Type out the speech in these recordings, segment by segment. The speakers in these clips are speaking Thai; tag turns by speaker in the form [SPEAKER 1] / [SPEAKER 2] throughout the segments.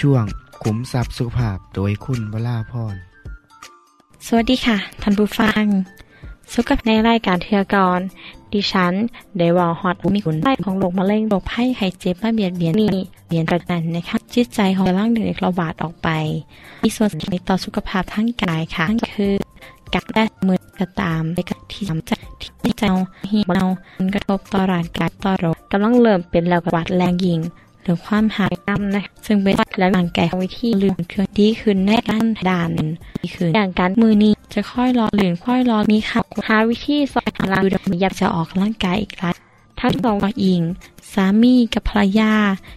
[SPEAKER 1] ช่วงขุมทรัพย์สุขภาพโดยคุณวราพร
[SPEAKER 2] สวัสดีค่ะท่านผู้ฟัง สุขภาพในรายการเทือกรดิฉันได้วอฮอตมีคุณไข้ของโรคมะเร็งโรคไข้ไข้เจ็บมาเบียดเบียนนี่เบียนประกันนะคะจิตใจของร่างเด็กระบาดออกไปมีส่วนสำคัญต่อสุขภาพทั้งกายค่ะคือการได้มือกระตามในการที่ทำใจที่เจ้าหีบเรามันกระทบต่อร่างกายต่อโรคกำลังเริ่มเป็นแล้วกบาดแรงยิง หรือความหายน้ำนะซึ่งเป็นและร่างแกายวิธีลืมเครื่องดีขึ้นในด้านด่านดีขึ้นอย่างการมือนี้จะค่อยรอหรือค่อยรอมีข่าวหาวิธีสอยพลังดูดอยากจะออกร่างกายอีกแล้วทั้งสองหญิง สามีกับภรรยา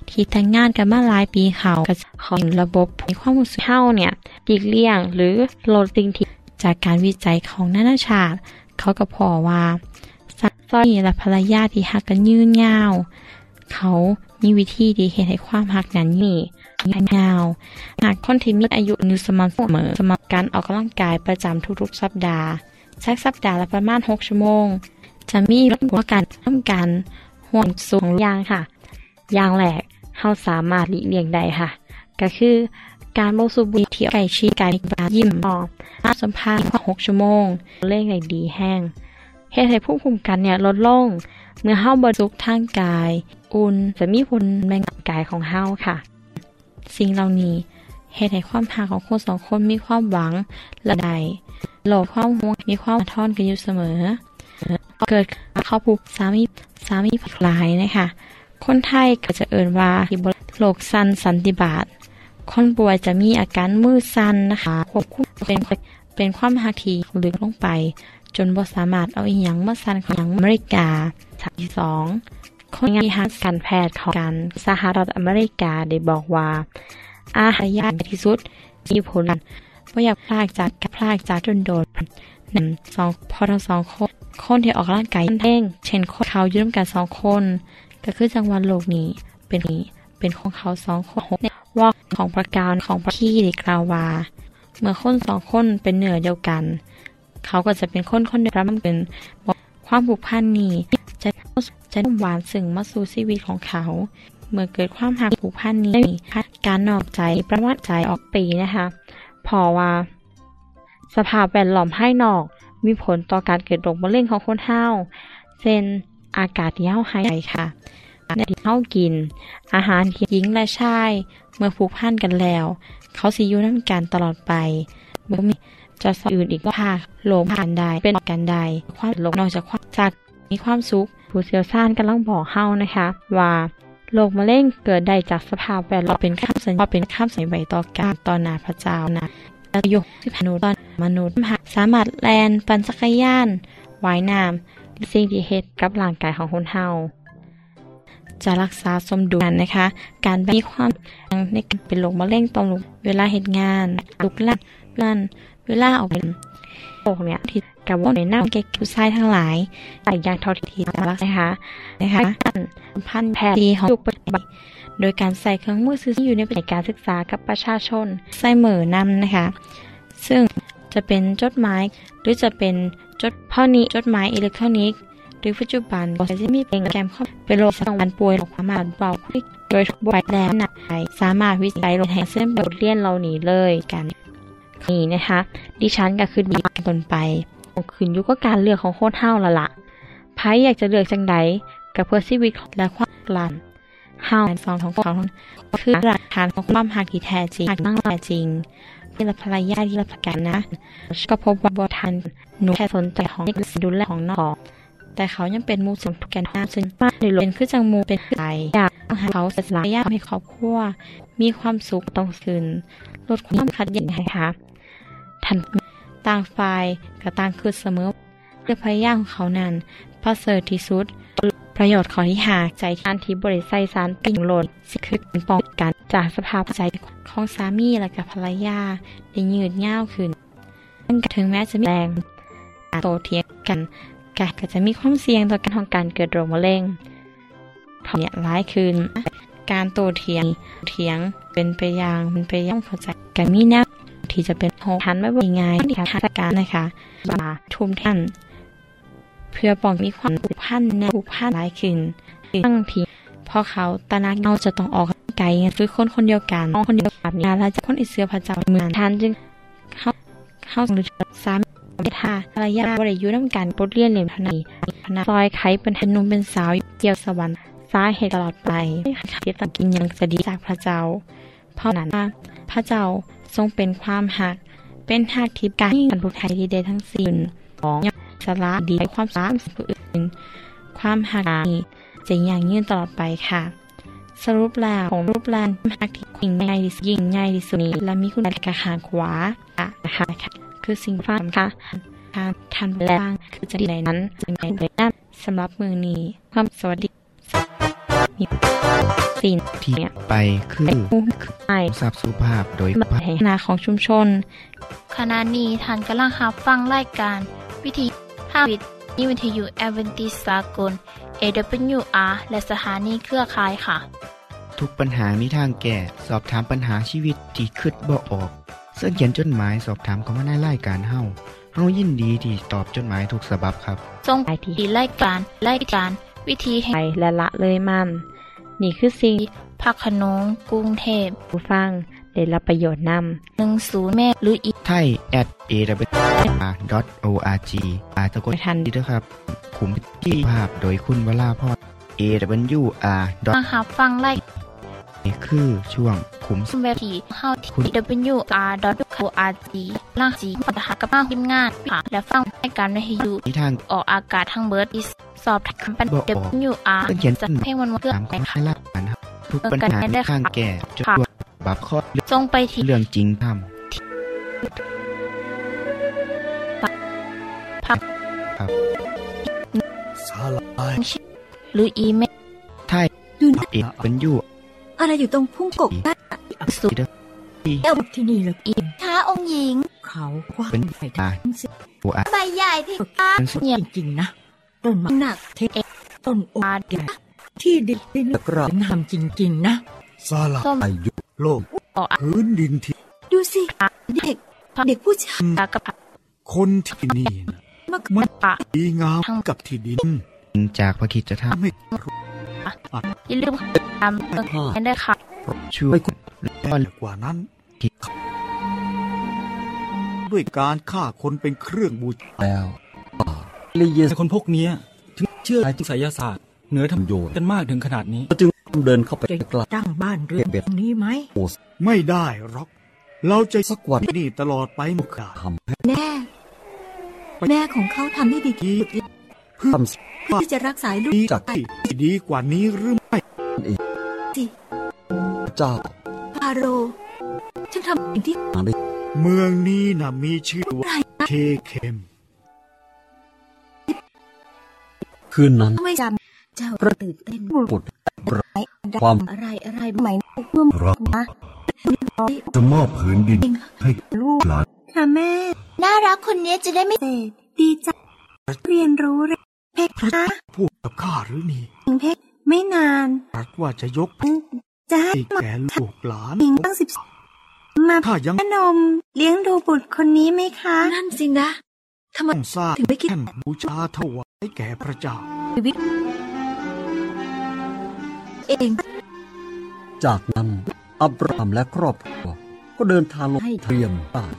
[SPEAKER 2] ที่แต่งงานกันมาหลายปีเขาก็ของระบบมีความรู้สึกเท่าเนี่ยปีกเลี่ยงหรือลดสิ่งที่จากการวิจัยของนานาชาติ เขาก็พอว่าสามีและภรรยาที่หักกันยืนยาว เขามีวิธีที่เห็นให้ความหักนั้นนี่ยาวหากคนที่มีอายุอยู่สม่ำเสมอสำหรับการออกกำลังกายประจำทุกๆ สัปดาห์สักสัปดาห์ละประมาณ 6 ชั่วโมง จะมีเรื่องของการร่วมกันห่วงสูงยางค่ะ ยางแรกเราสามารถหลีกเลี่ยงได้ค่ะ ก็คือการบ่สูบุหรี่เที่ยวไก่ชีไก่บายิ้มออกอาสัมภาษณ์ว่า6ชั่วโมง เล่งได้ดีแห้ง เฮ็ดให้ผู้คุมกันเนี่ยลดลง เมื่อเฮาบ่สุขทางกาย อุ่นจะมีผลแมงกายของเฮาค่ะ สิ่งเหล่านี้เฮ็ดให้ความหักของคนสองคนมีความหวังและใดโลกความห่วงมีความท่อนกันอยู่เสมอ เกิดเข้าผูกสามีสามีหลายนะคะ คนไทยก็จะเอ่นว่าโรคสันสันติบาตคนป่วยจะมีอาการมือสันนะคะควบคุมเป็นเป็นความหักทีลึกลงไป จนบ่สามารถเอาอีหยังมาสั่นของอเมริกาที่สองคนงานทางการแพทย์ของการสหรัฐอเมริกาได้บอกว่า อาหารยากที่สุดมีผลว่าอยากพลากจากกับพลากจากจนโดนหนึ่งสองพอทั้งสองคนคนที่ออกร่างกายเท่ง เช่นคนเขายืมกันสองคน ก็คือจังหวัดโลกนี้เป็นนี้เป็นของเขาสองคนว่าของประการของประที่ได้กล่าวว่า เมื่อคนสองคนเป็นเหนือเดียวกัน เขาก็จะเป็นคนคนเดียวกันเป็นความผูกพันนี้จะจะหวานสึ่งมาสู่ชีวิตของเขา เมื่อเกิดความหักผูกพันนี้การนอกใจประวัติใจออกปีนะคะพอว่า สภาพแวดล้อมภายนอกมีผลต่อการเกิดโรคมะเร็งของคนเฮาเช่นอากาศที่เฮาหายใจค่ะในที่เฮากิน อาหารที่หญิงและชาย เมื่อผูกพันกันแล้ว เขาสิอยู่นำกันตลอดไปเมื่อมี จะสอื่นอีกว่าโลมผ่านใดเป็นกันใด ความโลกนอกจากความจากมีความสุขผู้เชี่ยวชาญกำลังบอกเฮานะคะ ว่าโรคมะเร็งเกิดได้จากสภาพแวดล้อมเป็นข้ามสัญญาเป็นข้ามสัญญาต่อการต่อหน้าพระเจ้านะและยุที่มนุษย์ตอนมนุษย์สามารถแลนปันจักรยานว่ายน้ำสิ่งที่เฮ็ดกับร่างกายของคนเฮาจะรักษาสมดุลนะคะ การมีความในการเป็นโรคมะเร็งตอนลุกเวลาเหตุงานลุกลั่นลั่น เวลาออกเป็นโรคเนี่ยที่กับวงในหน้าแก่ผู้ชายทั้งหลายแต่ยางท่าที่จะรักนะคะนะคะพันแพทย์ที่ของยุคปัจจุบันโดยการใส่เครื่องมือซื้อที่อยู่ในการศึกษากับประชาชน ใส่เหมือนำนะคะ ซึ่งจะเป็นจดหมายหรือจะเป็นจดพ่อนี้จดหมายอิเล็กทรอนิกส์หรือปัจจุบันก็จะมีเป็นแกรมเข้าเป็นโรคสังวันป่วยหรือความมาเบาโดยบวยแล้วหนักไปสามารถวิจัยลงแห่งเส้นบทเรียนเราหนีเลยกัน นี่นะคะ ดิฉันก็คือดีตนไปขึ้นอยู่กับการเลือกของโคตรเท่าละละไพ่อยากจะเลือกจังไดกับเพื่อชีวิตและความลันเฮาฟองของเขาคือหลักฐานของความหักที่แท้จริงตั้งแต่จริงเป็นภรรยาที่รับประกันนะ ก็พบว่าบทันหนูแค่สนใจของดูแลของนอกแต่เขายังเป็นมูสมทุกแกนหน้าซึ่งมากเลยเป็นคือจังมูเป็นใจอยากให้เขาเสียสละยากให้ครอบครัวมีความสุขต้องคืนลดความขัดแย้งให้ค่ะ ทันต่างฝ่ายกับต่างคือเสมอเพื่อพยายามของเขานั้นประเสริฐที่สุด ประโยชน์ของที่หาใจการที่บริไซสารปิ่งหล่นสิคือเป็นป้องกันจากสภาพใจของสามีและกับภรรยาได้ยืดเง่าขึ้นถึงแม้จะมีแรงโตเทียงกันก็จะมีความเสี่ยงต่อการของการเกิดโรคมะเร็งทอเนี่ยร้ายคืนการโตเทียงเถียงเป็นไปอย่างเป็นไปอย่างเข้าใจกันมีแนว ที่จะเป็นโหทันไม่ว่าง่ายที่การการนะคะว่าทุ่มท่าน เพื่อป้องมีความผูกพันแนวผูกพันหลายขึ้นตั้งทีพอเขาตานักเงาจะต้องออกไกลคือคนคนเดียวกันคนเดียวกันนี้แล้วจะคนอิเสือพระเจ้าเมืองท่านจึงเข้าเข้าหรือสามเมธาภรรยาบริยุน้ำกันปดเลียนเหลี่ยมทนายพนาซอยไขเป็นทนุมเป็นสาวเกี่ยวสวรรค์สายเหตุตลอดไปเทียตกินยังจะดีจากพระเจ้า เพราะนั้นพระเจ้า ทรงเป็นความหัก เป็นหักทิพย์การยิ่งกันผู้ไทยที่ได้ทั้งสิ้นของสาระดีความสามผู้อื่น ความหักนี้จะอย่างยืนตลอดไปค่ะ สรุปแล้วของรูปแลนหักที่ยิ่งใหญ่ที่สุดยิ่งใหญ่ที่สุดนี้และมีคุณค่าหางขวานะคะคือสิ่งฟ้าค่ะการทันแรงคือจะดีในนั้นจะมีเลยนั่นสำหรับมือนี้ความสวัสดีมี สิ่ง
[SPEAKER 1] ที่ไปคือ
[SPEAKER 2] ไอ
[SPEAKER 1] ทรัพย์สุภาพโดย
[SPEAKER 2] มาแห่งนาของชุมชน
[SPEAKER 3] ขณะนี้ท่านกำลังรับฟังรายการ วิธีภาควิทยุวิทยุแอเวนติสากล AWR และสถานีเครือข่ายค่ะ
[SPEAKER 1] ทุกปัญหามีทางแก้สอบถามปัญหาชีวิตที่คิดบ่ออก เสื้อเขียนจดหมายสอบถามเขามาในรายการเฮาเฮายินดีที่ตอบจดหมายถูกสาบบครับ
[SPEAKER 3] ทรง
[SPEAKER 2] ไปที่
[SPEAKER 3] ดีรายการรายการวิธีแห่
[SPEAKER 2] ไป
[SPEAKER 3] ง
[SPEAKER 2] และละเลยมัน นี่คือสิ่ง
[SPEAKER 3] พักขนงกรุงเทพ
[SPEAKER 2] ผู้ฟัง ได้รับประโยชน์นำ
[SPEAKER 3] 10แม่หรืออีก
[SPEAKER 1] ไทย at awr.org อาจจะกด
[SPEAKER 2] ไม่ทัน
[SPEAKER 1] ดีด้วยครับ ขุมที่ภาพโดยคุณวราพร awr.
[SPEAKER 3] มารับฟังรา ย
[SPEAKER 1] คือช่วงขุม
[SPEAKER 3] เว็บที่เฮาที่ wr.org ล่างสีปัญหากับทีมงานค่ะและฟังรายการวิทยุ
[SPEAKER 1] นิทาง
[SPEAKER 3] ออกอากาศทั้งเบิดอีสอบถามปัญหา WR
[SPEAKER 1] เสื้อเขียนจ
[SPEAKER 3] จะ
[SPEAKER 1] ดหมาย
[SPEAKER 3] เพลงวันวันเพื่อ
[SPEAKER 1] ถาม
[SPEAKER 3] ไป
[SPEAKER 1] เขามา
[SPEAKER 3] ค่ะ
[SPEAKER 1] ในรายการครับทุกปัญหามีทางแก้จดตัวบับข้อเรื่อง
[SPEAKER 3] ทรงไปที่
[SPEAKER 1] เรื่องจริงท
[SPEAKER 4] สาลาย
[SPEAKER 3] หรืออีเมลำ
[SPEAKER 1] ไทย
[SPEAKER 5] ดู
[SPEAKER 1] เอกเป็นยู่
[SPEAKER 5] อะไรอยู่ตรงพุ่งกบได้
[SPEAKER 3] สุด
[SPEAKER 5] เอวที่นี่เลย
[SPEAKER 3] อี
[SPEAKER 5] ท้าองค์หญิง เขากว้าง
[SPEAKER 1] เป็น
[SPEAKER 5] ใหญ่
[SPEAKER 1] ตา
[SPEAKER 5] ทั้งสิ
[SPEAKER 1] หัวอา
[SPEAKER 5] ใบใหญ่ที่ก้า
[SPEAKER 1] เป็นสุด
[SPEAKER 5] จริงๆนะต้นมะหนักเทต้นโอ๊กใหญ่ที่ดินดิน
[SPEAKER 4] กราบ
[SPEAKER 5] งามจริง ๆ นะ
[SPEAKER 4] สาลายยุโลก
[SPEAKER 3] ออกอา
[SPEAKER 4] พื้นดินที่
[SPEAKER 5] ดูสิ เด็ก เด็กผู้ชาย
[SPEAKER 3] กาศกับ
[SPEAKER 4] คนที่นี่นะ
[SPEAKER 5] มา
[SPEAKER 4] มัน
[SPEAKER 3] ปะ
[SPEAKER 4] ดีงามกับที่ดิน
[SPEAKER 1] จากพระคิดจะท
[SPEAKER 4] ทำให้
[SPEAKER 3] อย่าลืมตามเตือนได้ค่ะำ
[SPEAKER 1] ช่ว
[SPEAKER 4] ไป
[SPEAKER 1] ย
[SPEAKER 4] คุณกว่านั้น ด้วยการฆ่าคนเป็นเครื่องบูชา
[SPEAKER 6] แล้วลีเยสคนพวกเนี้ยถึงเชื่อในไสยศาสตร์เหนือธรรมโยนกันมากถึงขนาดนี้จึงเดินเข้าไป
[SPEAKER 5] จะ
[SPEAKER 6] ใกล้
[SPEAKER 5] ตั้งบ้านเรือนตรงนี้ไหม
[SPEAKER 4] ไม่ได้หรอก เราจะ
[SPEAKER 6] สักวัน
[SPEAKER 4] ที่นี่ตลอดไปหมดกา
[SPEAKER 6] ทำให้
[SPEAKER 5] แม่แม่ของเขาทำได้ดีที่สุด
[SPEAKER 6] ท
[SPEAKER 5] ที่จะรักษาลูก
[SPEAKER 4] ดี
[SPEAKER 6] จาก
[SPEAKER 4] ที่ดีกว่านี้หรือไม่
[SPEAKER 5] สิำ
[SPEAKER 6] เจ้า
[SPEAKER 5] พาโร ฉันทำสิ่งที่
[SPEAKER 6] ทางได้
[SPEAKER 4] เมืองนี้นะมีชื่อว่า
[SPEAKER 5] ไร
[SPEAKER 4] เทเคม
[SPEAKER 6] คืนนั้น
[SPEAKER 5] ไม่จำเจ้าตื่นเต้น
[SPEAKER 6] ปวด
[SPEAKER 5] อะไร
[SPEAKER 6] ความ
[SPEAKER 5] อะไรอะไรใหม่เมื่อ
[SPEAKER 7] รัก
[SPEAKER 5] มา
[SPEAKER 7] จะมอบผืนดินให้
[SPEAKER 5] ลูก
[SPEAKER 7] หลาน
[SPEAKER 5] ค่ะแม่
[SPEAKER 8] น่ารักคนนี้จะได้ไม่
[SPEAKER 5] เศษดีใจเรียนรู้เรื่องเพคะ
[SPEAKER 7] พูดกับข้าหรือนี่
[SPEAKER 5] ถึงเพคไม่นาน
[SPEAKER 7] รักว่าจะยก
[SPEAKER 5] จะให้
[SPEAKER 7] ให้แก่ลูกหลาน
[SPEAKER 5] หญิงตั้งสิบมา
[SPEAKER 7] ข้ายัง
[SPEAKER 5] นม เลี้ยงดูบุตรคนนี้ไหมคะ
[SPEAKER 8] นั่นสินะทำไม
[SPEAKER 7] ต้องสร้าง
[SPEAKER 8] ถึงไม่คิด
[SPEAKER 7] บูชาถวายแก่พระเจ้า
[SPEAKER 8] ชีวิตเอง
[SPEAKER 9] จากนั้นอับรามและครอบครัวก็เดินทางลงให้เตรียมบ้าน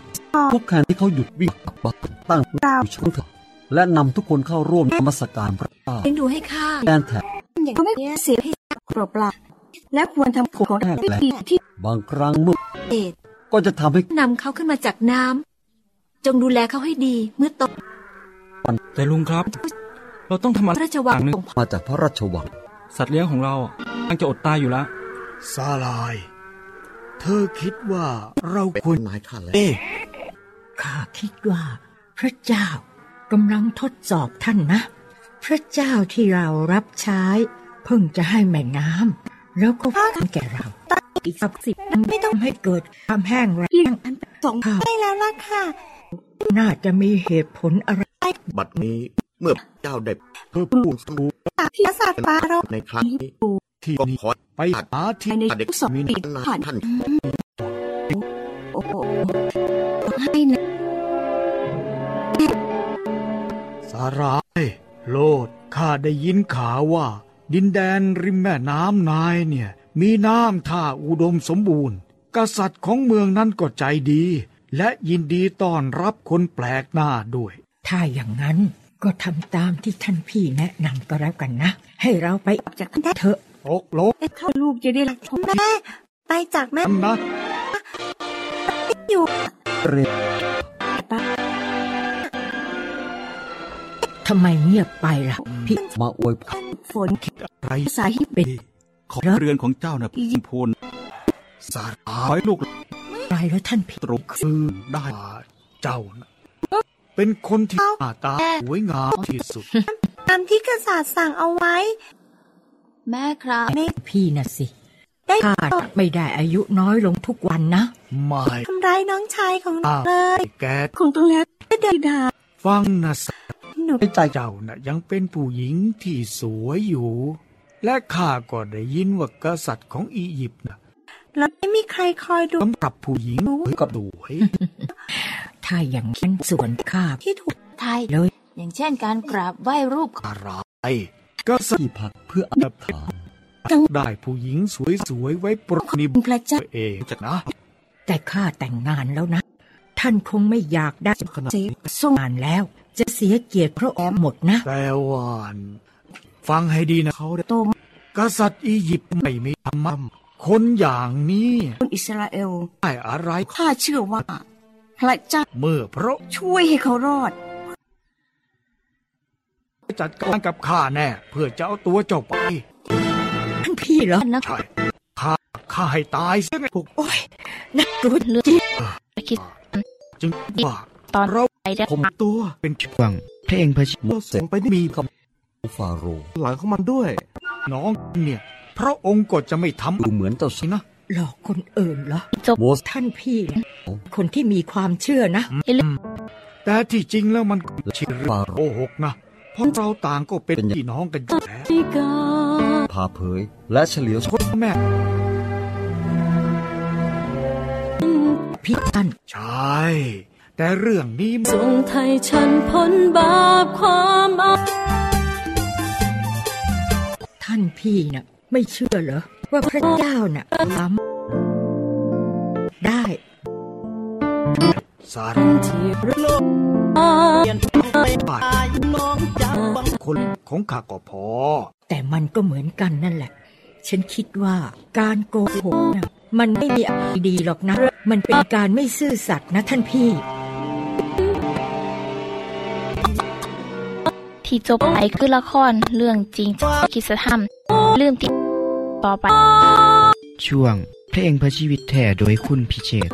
[SPEAKER 9] ทุกแห่งที่เขาหยุดวิ่งกลับบ้านตั้งอยู่ช่องเถิด และนำทุกคนเข้าร่วมนมัสการพระเจ้า
[SPEAKER 8] เลี้ยงดูให้ข้า
[SPEAKER 9] แทนแถบ
[SPEAKER 5] อย่างก็ไม่เสียให้กรบลาและควรทำของวิธีที่
[SPEAKER 9] บางครั้งเมื่อ
[SPEAKER 8] เดช
[SPEAKER 9] ก็จะทำให้
[SPEAKER 8] นำเขาขึ้นมาจากน้ำจงดูแลเขาให้ดีเมื่อโต
[SPEAKER 6] แต่ลุงครับ เราต้องทำอะไร
[SPEAKER 8] พระราชวัง
[SPEAKER 6] อย่างหนึ่ง
[SPEAKER 8] ของ
[SPEAKER 9] มาจากพระราชวัง
[SPEAKER 6] สัตว์เลี้ยงของเรายังจะอดตายอยู่แล้ว
[SPEAKER 7] ซาลาย เธอคิดว่าเราควร
[SPEAKER 9] นายข้าแล้ว
[SPEAKER 7] เอ๊ะ
[SPEAKER 5] ข้าคิดว่าพระเจ้า กำลังทดสอบท่านนะ พระเจ้าที่เรารับใช้ เพิ่งจะให้แม่น้ำแล้วก็ฟ้าแก่เราอีกสักสิบไม่ต้องให้เกิดความแห้งแล้งสองข้าได้แล้วล่ะค่ะ น่าจะมีเหตุผลอะไร
[SPEAKER 10] บัดนี้เมื่อเจ้าได้
[SPEAKER 7] เธอพูดถูก
[SPEAKER 5] ที่ศาสตร์ฟ้าเรา
[SPEAKER 10] ในครั้งนี้
[SPEAKER 7] ที่
[SPEAKER 10] ก็
[SPEAKER 7] นี่
[SPEAKER 10] ขอ
[SPEAKER 7] ไปหาที่
[SPEAKER 10] ในเด็กสมีนาท่าน
[SPEAKER 5] โอ้โหให้นะ
[SPEAKER 7] สารายโลดข้าได้ยินข่าวว่า ดินแดนริมแม่น้ำนายเนี่ย มีน้ำท่าอุดมสมบูรณ์ กษัตริย์ของเมืองนั้นก็ใจดี และยินดีต้อนรับคนแปลกหน้าด้วย
[SPEAKER 5] ถ้าอย่างนั้นก็ทำตามที่ท่านพี่แนะนำก็แล้วกันนะ ให้เราไปออกจากท่านเถอะ
[SPEAKER 7] ตกลง
[SPEAKER 5] เข้าลูกจะได้รักชมแม่ ไปจากแม่
[SPEAKER 7] กันนะ
[SPEAKER 5] อยู่
[SPEAKER 9] เรีย
[SPEAKER 5] ทำไมเงียบไปล่ะ พี่
[SPEAKER 9] มาอวยพร
[SPEAKER 5] ฝน
[SPEAKER 7] ไร
[SPEAKER 5] สายที่เป็น
[SPEAKER 6] ขอเรือนของเจ้านะพิมพล
[SPEAKER 7] สา
[SPEAKER 6] ข
[SPEAKER 7] รา
[SPEAKER 6] อให้ลูก
[SPEAKER 5] ไรแล้วท่านพี่
[SPEAKER 6] ตรง
[SPEAKER 7] คือได้เจ้านะเป็นคนที่หน้าตาสวยงามที่สุด
[SPEAKER 5] ตามที่กษัตริย์สั่งเอาไว้
[SPEAKER 8] แม่ครับ
[SPEAKER 5] แม่พี่น่ะสิได้ข้าไม่ได้อายุน้อยลงทุกวันนะ
[SPEAKER 7] ไม่
[SPEAKER 5] ทำร้ายน้องชายของ
[SPEAKER 7] อ้าว
[SPEAKER 5] เลย
[SPEAKER 7] แก
[SPEAKER 5] คงต้องแล้วเดินดา
[SPEAKER 7] ฟังนะส
[SPEAKER 5] หนู
[SPEAKER 7] ใจเจ้านะ่ะยังเป็นผู้หญิงที่สวยอยู่ และข้าก็ได้ยินว่ากษัตริย์ของอียิปต์นะ
[SPEAKER 5] แล้วไม่มีใครคอยดู
[SPEAKER 7] สำหรับผู้หญิงก็สวย
[SPEAKER 5] ถ้าอย่างนั้นส่วนข้าที่ถูก
[SPEAKER 8] ไทย
[SPEAKER 5] เลย
[SPEAKER 8] อย่างเช่นการกราบไหว้รูป
[SPEAKER 7] อะไรกษัตริย์
[SPEAKER 9] ที่พักเพื่ออัปถาน
[SPEAKER 7] ได้ผู้หญิงสวยๆไว้ปรนิบ
[SPEAKER 5] พระเจ้า
[SPEAKER 7] ตัวเองจากนะ
[SPEAKER 5] แต่ข้าแต่งงานแล้วนะ ท่านคงไม่อยากได้เสียส่งงานแล้ว จะเสียเกียรติพระองค์หมดนะ
[SPEAKER 7] แต่ว่านฟังให้ดีนะเขาเนี่ย
[SPEAKER 5] โต
[SPEAKER 7] กษัตริย์อียิปต์ไม่มีธรรมะคนอย่างนี้
[SPEAKER 5] คนอิสราเอล
[SPEAKER 7] ได้อะไร
[SPEAKER 5] ข้าเชื่อว่าพระเจ้า
[SPEAKER 7] เมื่อพระ
[SPEAKER 5] ช่วยให้เขารอด
[SPEAKER 7] จัดการกับข้าแน่ เพื่อจะเอาตัวเจ้าไป
[SPEAKER 5] ท่านพี่เหรอ
[SPEAKER 8] นะ
[SPEAKER 7] ใช่ข้าข้าให้ตายเสียไงพวก
[SPEAKER 5] โอ้ยน่ากลัวจริง
[SPEAKER 3] คิด
[SPEAKER 7] จึงว่า
[SPEAKER 3] ตอน
[SPEAKER 7] เรา
[SPEAKER 3] ไปได้
[SPEAKER 7] ผมตัวเป็น
[SPEAKER 1] หวังเพลงพระชิ
[SPEAKER 9] โมเสส
[SPEAKER 10] ไปนี่
[SPEAKER 9] มีคำฟาโรห์
[SPEAKER 10] หลังของมันด้วย
[SPEAKER 7] น้องเนี่ยพระองค์ก็จะไม่ทำ
[SPEAKER 9] ดูเหมือนเจ้า
[SPEAKER 7] สิ
[SPEAKER 9] สิ
[SPEAKER 7] นะ
[SPEAKER 5] หลอกคนอื่นเหรอ
[SPEAKER 9] โมเสส
[SPEAKER 5] ท่านพี่นะคนที่มีความเชื่อนะ
[SPEAKER 7] แต่ที่จริงแล้วมันก็ชื่อเรื่อง
[SPEAKER 9] ฟาโร
[SPEAKER 7] โก
[SPEAKER 9] ห์
[SPEAKER 7] หกนะเพราะเราต่างก็เป็น
[SPEAKER 9] เป็น
[SPEAKER 7] พี่น้องกันอยู่แล้ว
[SPEAKER 9] พาเผย และเฉลียวฉ
[SPEAKER 7] คนแม่
[SPEAKER 5] พี่ท่าน
[SPEAKER 7] ใช่ แต่เรื่องนี้มัน
[SPEAKER 8] ทรงไทยฉันพ้นบาปความอา
[SPEAKER 5] ท่านพี่น่ะไม่เชื่อเหรอ ว่าพระเจ้าน่ะทำได้
[SPEAKER 7] สาร
[SPEAKER 8] ที่รัก
[SPEAKER 7] บาทคนของข้าก็พอ
[SPEAKER 5] แต่มันก็เหมือนกันนั่นแหละ ฉันคิดว่าการโกหกน่ะมันไม่มีอะไรดีหรอกนะ มันเป็นการไม่ซื่อสัตย์นะท่านพี่
[SPEAKER 3] ที่จบไปคือละครเรื่องจริงจากคิสธรรม ลืมติดต่อไป
[SPEAKER 1] ช่วงเพลงพระชีวิตแท่โดยคุณพิเชษ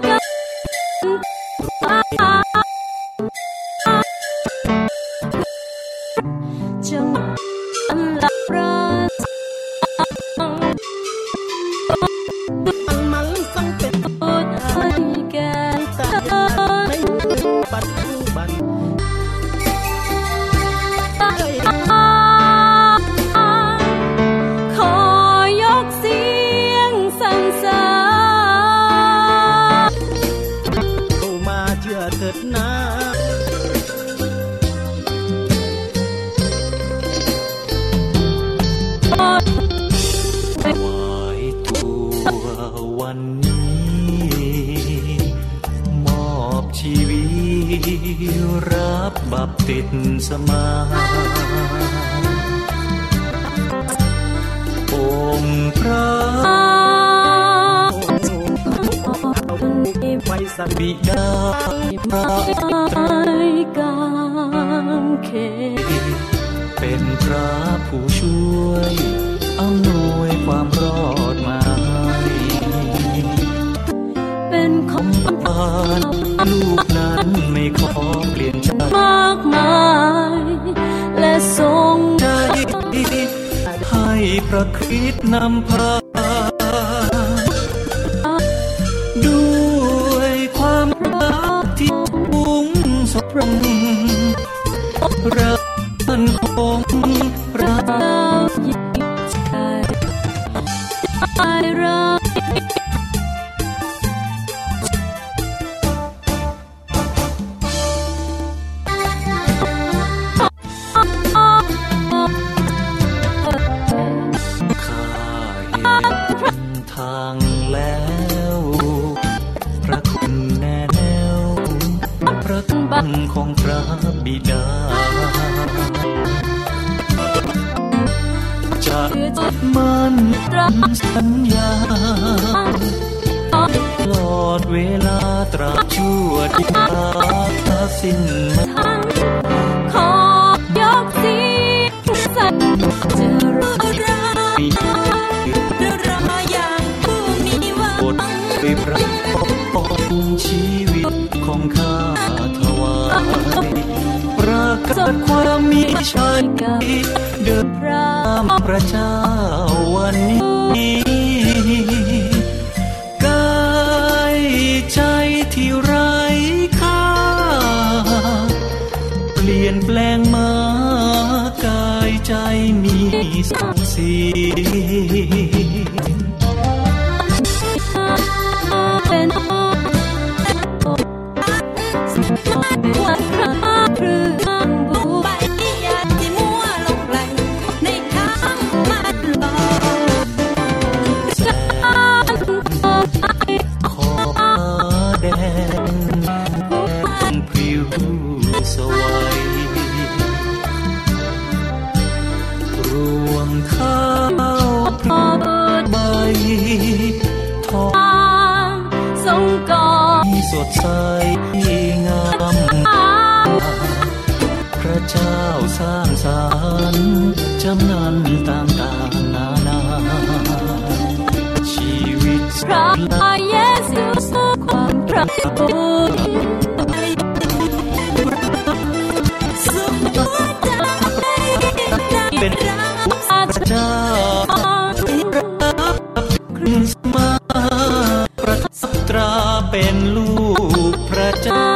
[SPEAKER 8] พ
[SPEAKER 11] ระไว้สับิดาพระกางเขเป็นพระผู้ช่วยอำนวยความรอดมาเป็นของบานลูกนั้นไม่ขอเปลี่ยนใจมากมาย และทรงใจ พระคริสต์นำพา ด้วยความรักที่มุ่งสรงเรา
[SPEAKER 12] ง เจ้า
[SPEAKER 11] ส
[SPEAKER 12] ร้าง
[SPEAKER 11] สรรจำนันต่างๆนานา ชีวิต
[SPEAKER 12] พระเยซูความระคุณสุขหัวใจ
[SPEAKER 11] เป็น
[SPEAKER 12] อา
[SPEAKER 11] พระเจ้าคริสต์มาประทับตราเป็นลูกพระเจ้า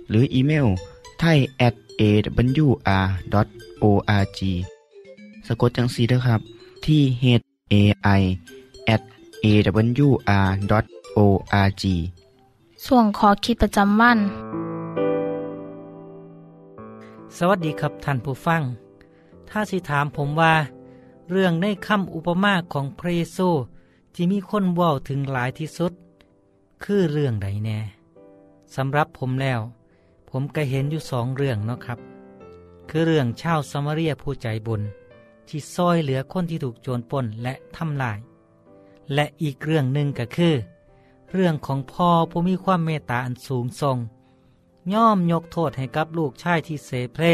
[SPEAKER 1] หรืออีเมลไทย at awr org สะกดจังสีนะครับ ที่ h a i at awr org
[SPEAKER 3] ส่วนขอคิดประจำวัน
[SPEAKER 13] สวัสดีครับท่านผู้ฟัง ถ้าสิถามผมว่า เรื่องในคำอุปมาของพระเยซูที่มีคนเว้าถึงหลายที่สุด คือเรื่องใดแน่สำหรับผมแล้ว ผมก็เห็นอยู่สองเรื่องเนาะครับ คือเรื่องชาวสมาเรียผู้ใจบุญ ที่ซอยเหลือคนที่ถูกโจรปล้นและทำลาย และอีกเรื่องหนึ่งก็คือ เรื่องของพ่อผู้มีความเมตตาอันสูงทรงย่อมยกโทษให้กับลูกชายที่เสเพล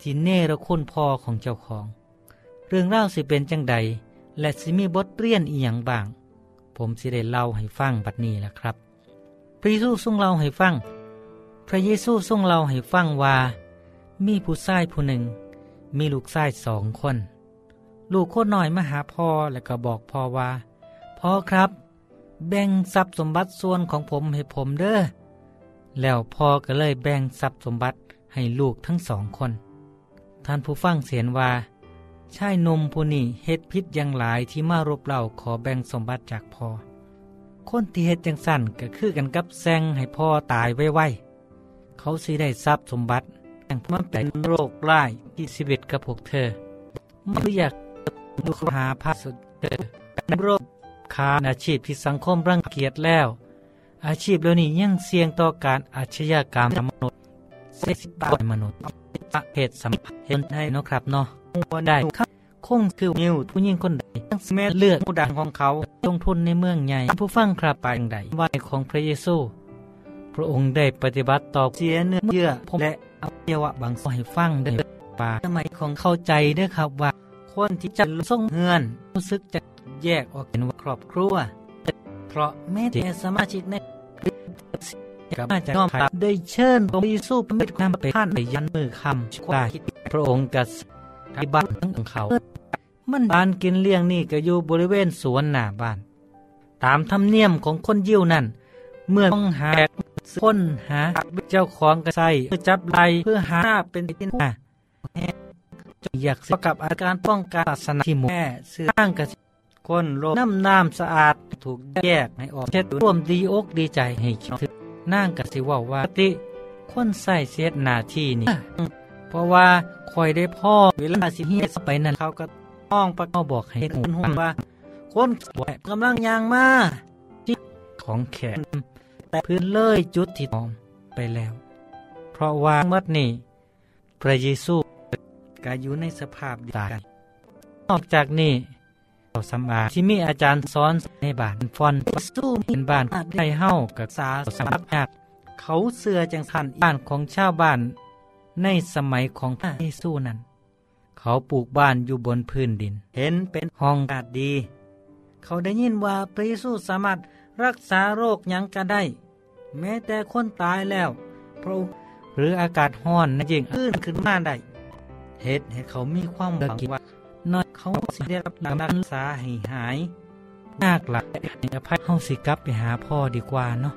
[SPEAKER 13] ที่เนรคุณพ่อของเจ้าของ เรื่องเล่าสิเป็นจังใด และสิมีบทเรียนอีหยังบ้าง ผมสิได้เล่าให้ฟังบัดนี้แหละครับพระเยซูทรงเล่าให้ฟัง พระเยซูทรงเล่าให้ฟังว่า มีผู้ชายผู้หนึ่ง มีลูกชายสองคน ลูกโคตรน้อยมาหาพ่อแล้วก็บอกพ่อว่าพ่อครับ แบ่งทรัพย์สมบัติส่วนของผมให้ผมเด้อแล้วพ่อก็เลยแบ่งทรัพย์สมบัติให้ลูกทั้งสองคน ท่านผู้ฟังเสียนว่าชายนมผู้นี้เฮ็ดพิษอย่างหลายที่มารบเล่าขอแบ่งสมบัติจากพ่อคนที่เฮ็ดจังสั่นก็คือกันกับแซงให้พ่อตายไว้ เขาสิได้ทรัพย์สมบัติแห่งมันเป็นโรคร้ายที่ชีวิตกับพวกเธอไม่อยากดูหาภาสุดเธอโรคคาอาชีพที่สังคมรังเกียจแล้ว อาชีพเหล่านี้ยังเสี่ยงต่อการอาชญากรรมมนุษย์เซ็กซ์ต่อยมนุษย์ประเภทสัมพันธ์เห็นให้เนาะครับเนาะว่าได้ครับคงคือนิวผู้หญิงคนใดทั้งแม่เลือดผู้ดังของเขาลงทุนในเมืองใหญ่ผู้ฟังครับไปย่างใดว่าของพระเยซู พระองค์ได้ปฏิบัติต่อเสียเนื้อเยื่อผมและอวัยวะบางส่วนให้ฟังเด้ป่าสมัยของเข้าใจด้อครับว่า คนที่จะส่งเฮือนรู้สึกจะแยกออกเป็นครอบครัว เพราะแม้แต่สมาชิกในกับมาจากน้อมได้เชิญพระเยซูเป็นความไปท่านไปยันมือคำว่าพระองค์กัที่บ้านของเขา มันบ้านกินเลี้ยงนี่ก็อยู่บริเวณสวนหน้าบ้าน ตามธรรมเนียมของคนยิวนั่น เมื่อต้องหา ค้นหาเจ้าของกระไซเพื่อจับไล่เพื่อหาเป็นที่หน้าอยากกับอาการป้องกันศาสนาที่หมู่แม่สื้อข้างกระคนโลน้ำน้ำสะอาดถูกแยกให้ออกเช็ดร่วมดีอกดีใจให้คิดถึงนั่งกระสิว่าว่าติคนใส่เสียหน้าที่นี่เพราะว่าคอยได้พ่อเวลาสิเฮียไปนั่นเขาก็ต้องปะเขาบอกให้หูหุ่นว่า คนสวยกำลังยางมาที่ของแขน แต่พื้นเลยจุดที่ตอมไปแล้ว เพราะว่ามัดนี่พระเยซูก็อยู่ในสภาพตายนอกจากนี้เราสำอาที่มีอาจารย์สอนในบ้านฟอนสู้เป็นบ้านได้เฮ้ากับสาสมัครยากเขาเสือจังสันบ้านของชาวบ้าน ในสมัยของพระเยซูนั้น เขาปลูกบ้านอยู่บนพื้นดิน เห็นเป็นห้องอากาศดี เขาได้ยินว่าพระเยซูสามารถ รักษาโรคยังก็ได้ แม้แต่คนตายแล้วพระองค์หรืออากาศห้อนนั่นเองขึ้นขึ้นมาได้เหตุให้เขามีความหวังว่าน้อยเขาสิได้รับการรักษาให้หายยากหลักให้อภัยเขาสิกลับไปหาพ่อดีกว่าเนาะ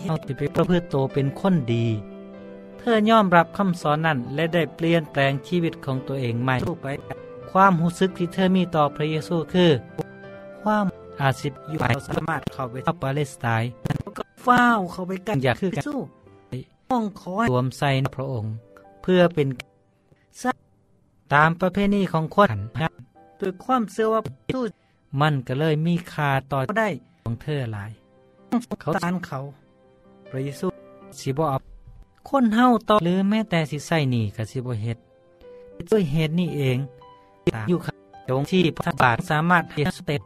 [SPEAKER 13] เขาจะไปประพฤติโตเป็นคนดี เธอยอมรับคำสอนนั้นและได้เปลี่ยนแปลงชีวิตของตัวเองใหม่สู้ไป ความรู้สึกที่เธอมีต่อพระเยซูคือ ความ อาศิบอยู่ไปสามารถเข้าไปทับปาเลสไตน์ก็ฟ้าวเข้าไปกันอยากคือกันสู้ห้องคอยรวมใส่ในพระองค์ เพื่อเป็นตามประเพณีของคนด้วยความเชื่อว่าสู้มันก็เลยมีค่าต่อได้ของเธอหลาย เขาตานเขาพระเยซูสิบอับคนเฮาต่อหรือแม้แต่สิใส่หนี่กับสิบเฮ็ดด้วยเหตุนี้เองอยู่ขัจงที่พระบาทสามารถเฮ็ดสเต็ป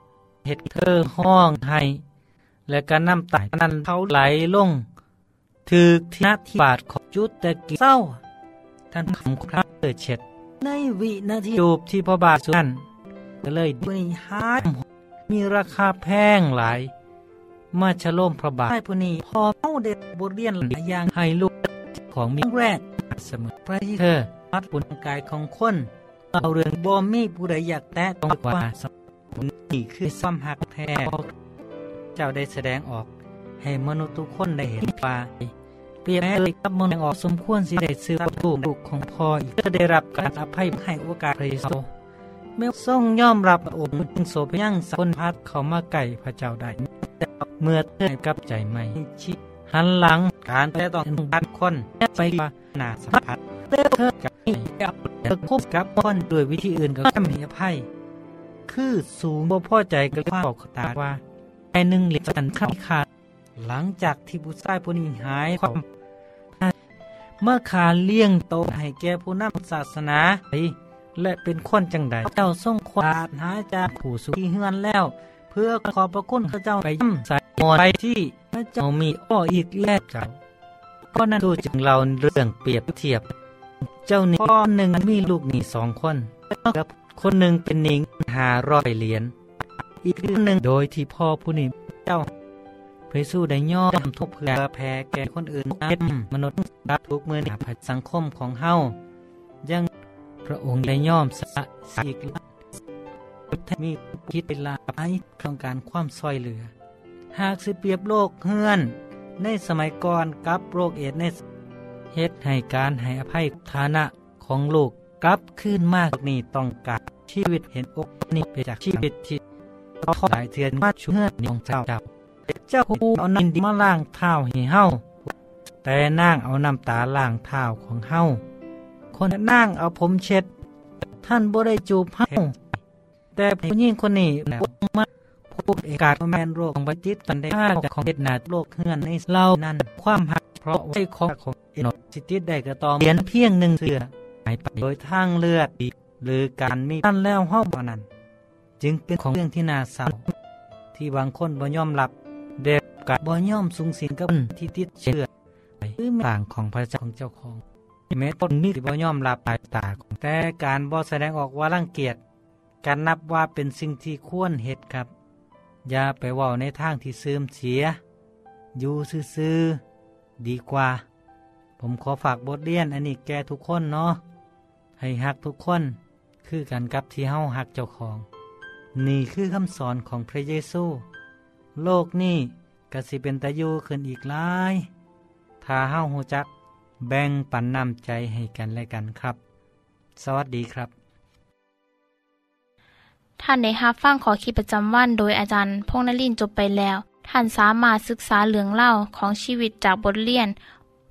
[SPEAKER 13] เฮ็ดเธอห้องให้และการนำไต่นั้นเขาไหลลงถือที่นาที่บาทของจุดแต่กิเศร้า ท่านคำครับเกิดเช็ด ในวินาทีจูบที่พระบาทสุนันก็เลยด้วยหามีราคาแพงหลาย มาฉลมพระบาทผู้นี้พอเอาเด็ดบทเรียนหลายอย่างให้ลูกของมีแรกเสมอพระเธอมัดบุญกายของคน เอาเรื่องบ่มีผู้ใดอยากแตะต้องกว่าสม นนี่คือซ้ำหักแท้เจ้าได้แสดงออก ให้มนุษย์ทุกคนได้เห็นว่าเปรียบแม้เลยกับมนุษย์ออกสมควรสิได้ซื้อประตูลูกของพ่ออีกก็ได้รับการอภัยให้โอกาสพระเยซูเมื่อทรงยอมรับองค์จึงโสพยังสคนพัดเขามาไก่พระเจ้าได้เมื่อเธอกับใจใหม่ชิหันหลังการแต่ต้องการคนไปว่าหนาสัมผัสเติเธอกับเธอคบกับคนด้วยวิธีอื่นก็ไม่อภัย คือสูงบ่พอใจก็เลยบอกตาว่าไอ้หนึ่งเหลียกันข้าขาดหลังจากที่ผู้ชายผู้นี้หายความเมื่อขาเลี้ยงโตให้แก่ผู้นำศาสนาและเป็นคนจังใดเจ้าทรงควาดหาจากผู้สุขีเฮือนแล้ว เพื่อขอบพระคุณพระเจ้าไปย่ำใส่หมดไปที่พระเจ้ามีอ้ออีกแล้วเจ้าเพราะนั้นดูจึงเราเรื่องเปรียบเทียบ เจ้านี่คนหนึ่งมีลูกหนี่สองคนกับ คนหนึ่งเป็นหนิงหาร้อยเหรียญอีกคนหนึ่งโดยที่พ่อผู้นี้เจ้าพระสู้ได้ย่อมทุกเพื่อแผ่แก่คนอื่นนั้นมนุษย์รับทุกเมื่อในผัดสังคมของเฮายังพระองค์ได้ย่อมสะสิกมีคิดเวลาไปต้องการความซอยเหลือ หากสิเปรียบโลกเฮือน ในสมัยก่อนกับโรคเอดในเฮ็ดให้การให้อภัยฐานะของลูก กลับขึ้นมากนี่ต้องการชีวิตเห็นอกนี่ไปจากชีวิตที่ทอดหลายเทือนมาช่วยของเจ้าเจ้าเจ้าผู้เอาน้ำดิมาล้างเท้าให้เฮาแต่นางเอาน้ำตาล้างเท้าของเฮาคนนางเอาผมเช็ด ท่านบ่ได้จูบเฮาแต่ผู้หญิงคนนี้แล้วมาพูดเอกาศแมนโรคของบัจิตกันได้ค่าของเฮ็ดนาโลกเฮือนในเล่านั้นความหักเพราะไว้ของของเอนสิติได้ก็ต้องเขียนเพียงหนึ่งเสือายไปโดยทางเลือดหรือการมีท่านแล้วเฮาบ่นั้น จึงเป็นของเรื่องที่น่าเศร้าที่บางคนบ่ยอมรับเด็กกับบ่ยอมสูงสิงกับที่ติดเชื้อหรือต่างของพระเจ้าของเจ้าของแม้ต้นมีบ่ยอมรับสายตาของแต่การบ่แสดงออกว่ารังเกียจการนับว่าเป็นสิ่งที่ควรเหตุครับ อย่าไปว้าในทางที่เสื่อมเสีย อยู่ซื่อๆดีกว่า ผมขอฝากบทเรียนอันนี้แก่ทุกคนเนาะ ให้หักทุกคนคือกันกับที่เฮาหักเจ้าของ นี่คือคำสอนของพระเยซู โลกนี้กสิเป็นตะยูขึ้นอีกหลายถ้าเฮาหูจัก แบ่งปันนำใจให้กันและกันครับ สวัสดีครับ
[SPEAKER 3] ท่านได้รับฟั่งขอคิดประจำวันโดยอาจารย์พงนลินจบไปแล้ว ท่านสามารถศึกษาเรื่องเล่าของชีวิตจากบทเรียน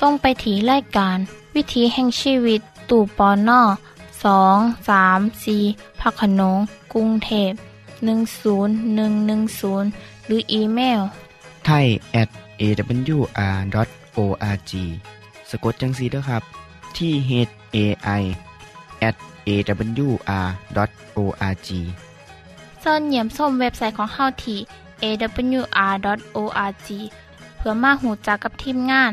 [SPEAKER 3] ส่งไปถีรายการ วิถีแห่งชีวิต ตู่ปอนนอสองสามสีพักขนงกรุงเทพ10110 หรืออีเมล
[SPEAKER 1] ไทย at awr.org สะกดจังสีด้วยครับ ที่ h a i at awr.org
[SPEAKER 3] เสินเหยี่ยมส้มเว็บไซต์ของเฮาที่ awr.org เพื่อมาหูจักกับทีมงาน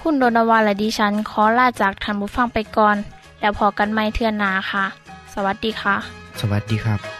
[SPEAKER 3] คุณโดนวาและดิฉันขอลาจากทันบุฟังไปก่อน แล้วพอกันไม่เทื่อนนาค่ะ สวัสดีค่ะ
[SPEAKER 1] สวัสดีครับ